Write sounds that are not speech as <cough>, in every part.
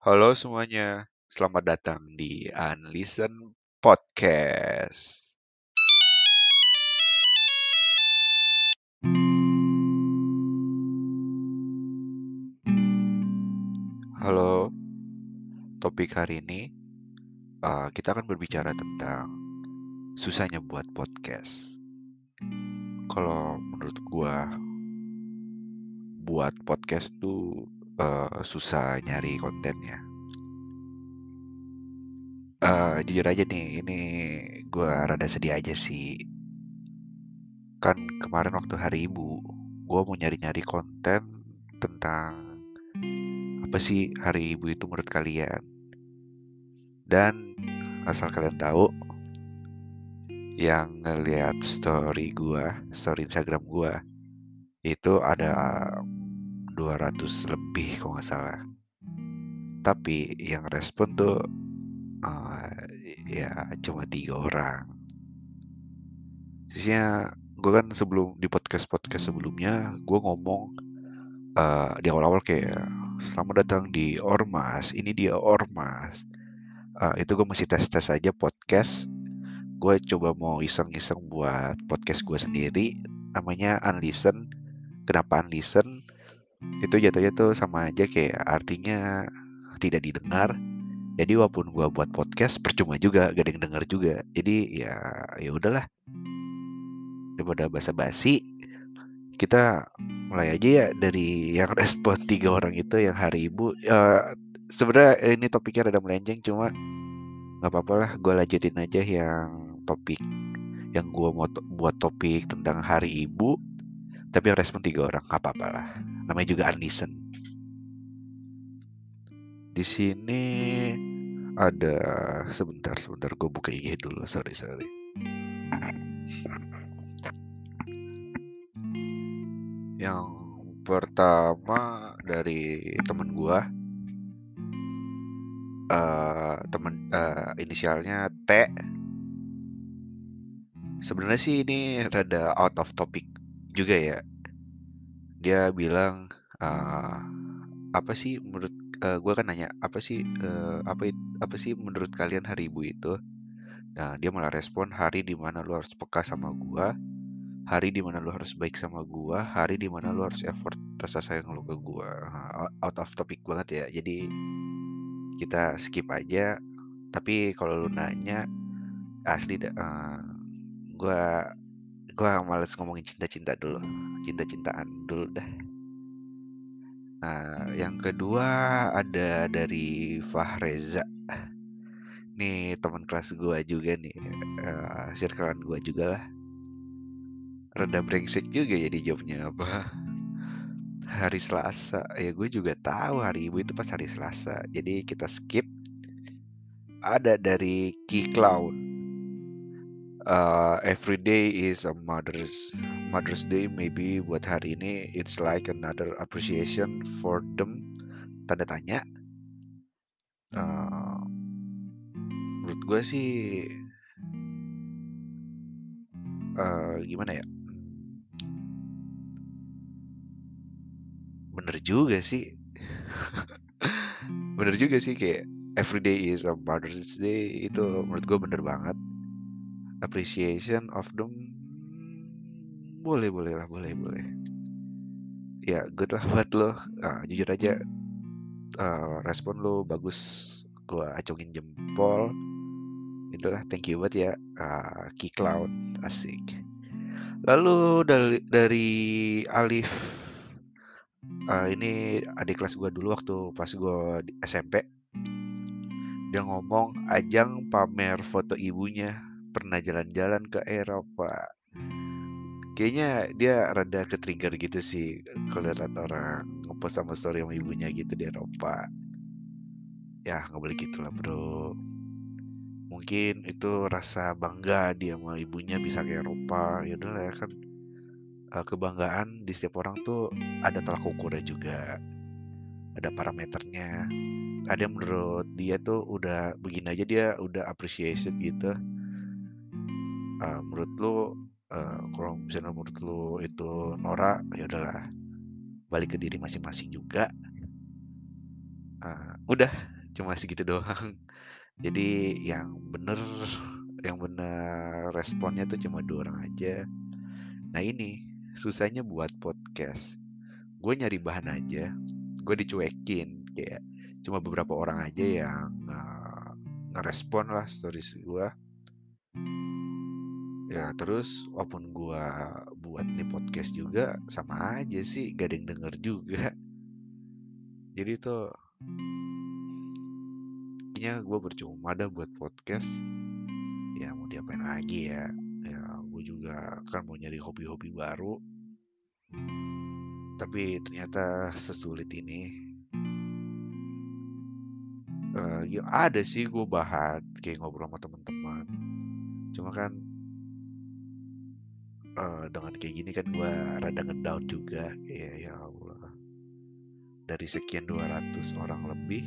Halo semuanya, selamat datang di Unlisten Podcast. Halo, topik hari ini uh, kita akan berbicara tentang susahnya buat podcast. Kalau menurut gua, buat podcast tuh uh, susah nyari kontennya. Uh, jujur aja nih, ini gua rada sedih aja sih. Kan kemarin waktu hari ibu, gua mau nyari-nyari konten tentang apa sih hari ibu itu menurut kalian. Dan asal kalian tahu, yang ngeliat story gua, story Instagram gua, itu ada 200 lebih kalau nggak salah. Tapi yang respon tuh uh, ya cuma tiga orang. Sisinya gue kan sebelum di podcast podcast sebelumnya gue ngomong uh, di awal-awal kayak selamat datang di ormas ini dia ormas uh, itu gue masih tes tes aja podcast gue coba mau iseng-iseng buat podcast gue sendiri namanya unlisten kenapa unlisten itu jatuhnya tuh sama aja kayak artinya tidak didengar. Jadi walaupun gue buat podcast percuma juga gak ada yang denger juga. Jadi ya ya udahlah. Daripada basa-basi kita mulai aja ya dari yang <laughs> respon tiga orang itu yang hari ibu. Uh, sebenarnya ini topiknya ada melenceng cuma nggak apa-apa lah gue lanjutin aja yang topik yang gue mau to buat topik tentang hari ibu tapi yang respon tiga orang nggak apa-apa lah. Namanya juga unlisten di sini ada sebentar sebentar gue buka IG dulu. Sorry sorry. Yang pertama dari temen gue uh, temen uh, inisialnya T. Sebenarnya sih ini rada out of topic juga ya dia bilang uh, apa sih menurut uh, gue kan nanya apa sih uh, apa apa sih menurut kalian hari ibu itu nah dia malah respon hari di mana lu harus peka sama gue hari di mana lu harus baik sama gua, hari di mana lu harus effort rasa sayang lu ke gua. Out of topic banget ya. Jadi kita skip aja. Tapi kalau lu nanya asli uh, gua gua males ngomongin cinta-cinta dulu. Cinta-cintaan dulu dah. Nah, yang kedua ada dari Fahreza. Nih teman kelas gua juga nih, uh, circlean gua juga lah. Rada brengsek juga ya jawabnya apa? Hari Selasa. Ya gue juga tahu hari ibu itu pas hari Selasa. Jadi kita skip. Ada dari Key Cloud uh, every day is a mother's Mother's Day. Maybe buat hari ini it's like another appreciation for them. Tanda tanya. Uh, menurut gue sih uh, gimana ya? Bener juga sih. <laughs> Bener juga sih kayak everyday is a Mother's Day. Itu menurut gue bener banget appreciation of them boleh boleh lah boleh boleh. Ya good lah buat lo. Uh, jujur aja uh, respon lo bagus gue acungin jempol. Itulah thank you buat ya. Uh, Key Cloud asik. Lalu dari dari Alif uh, ini adik kelas gue dulu waktu pas gue di SMP dia ngomong ajang pamer foto ibunya pernah jalan-jalan ke Eropa. Kayaknya dia rada ke trigger gitu sih kalau lihat orang ngepost sama story sama ibunya gitu di Eropa. Ya nggak boleh gitu lah bro. Mungkin itu rasa bangga dia sama ibunya bisa ke Eropa ya udah ya kan. Uh, kebanggaan di setiap orang tuh ada tolak ukurnya juga ada parameternya. Ada yang menurut dia tuh udah begini aja dia udah appreciated gitu uh, menurut lu uh, kalau misalnya menurut lu itu Nora ya udahlah balik ke diri masing-masing juga uh, udah cuma segitu doang. <laughs> Jadi yang bener yang bener responnya tuh cuma dua orang aja. Nah ini susahnya buat podcast. Gue nyari bahan aja, gue dicuekin kayak cuma beberapa orang aja yang uh, ngerespon lah stories gue. Ya terus walaupun gue buat nih podcast juga sama aja sih, gak ada yang denger juga. Jadi tuh kayaknya gue percuma dah buat podcast. Ya mau diapain lagi ya? Ya gue juga kan mau nyari hobi-hobi baru. Tapi ternyata sesulit ini. Uh, ya ada sih gue bahan kayak ngobrol sama teman-teman. Cuma kan uh, dengan kayak gini kan gue rada ngedown juga. Ya ya Allah. Dari sekian 200 orang lebih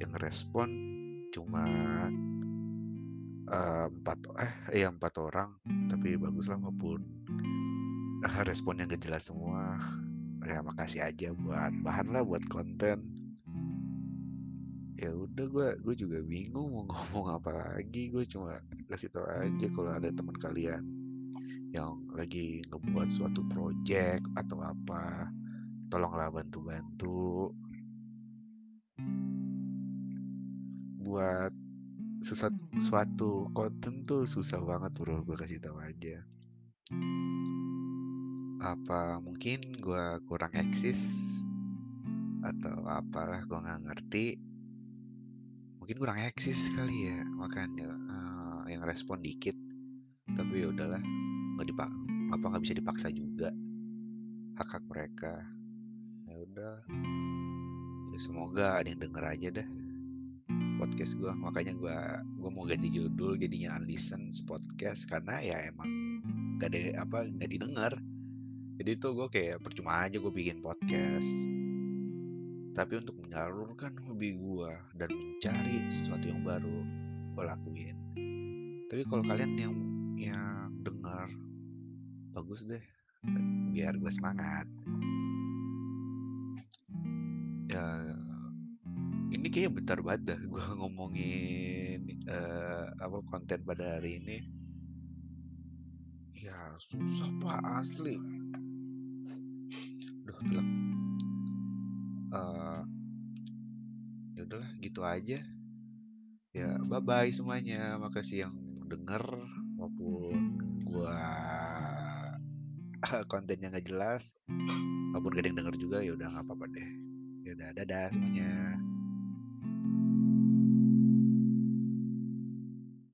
yang respon cuma empat uh, eh ya empat orang tapi bagus lah maupun uh, responnya gak jelas semua. Ya makasih aja buat bahan lah buat konten. Ya udah gue gue juga bingung mau ngomong apa lagi. Gue cuma kasih tau aja kalau ada teman kalian yang lagi ngebuat suatu project atau apa tolonglah bantu-bantu. Buat sesuatu, suatu konten tuh susah banget bro gue kasih tahu aja. Apa mungkin gue kurang eksis? Atau apalah gue nggak ngerti. Mungkin kurang eksis kali ya makanya uh, yang respon dikit. Tapi ya udahlah nggak dipak apa nggak bisa dipaksa juga. Hak hak mereka. Ya udah. Ya semoga ada yang denger aja dah podcast gue makanya gue gue mau ganti judul jadinya unlisten podcast karena ya emang gak ada apa nggak didengar. Jadi tuh gue kayak percuma aja gue bikin podcast. Tapi untuk menyalurkan hobi gue dan mencari sesuatu yang baru gue lakuin. Tapi kalau kalian yang yang dengar bagus deh biar gue semangat. Ya ini kayaknya bentar banget dah gue <laughs> ngomongin uh, apa konten pada hari ini. Ya susah pak asli. Duh, bilang uh, ya udahlah gitu aja. Ya bye bye semuanya. Makasih yang denger maupun gua kontennya nggak jelas maupun gak ada yang denger juga ya udah nggak apa-apa deh. Ya udah dadah semuanya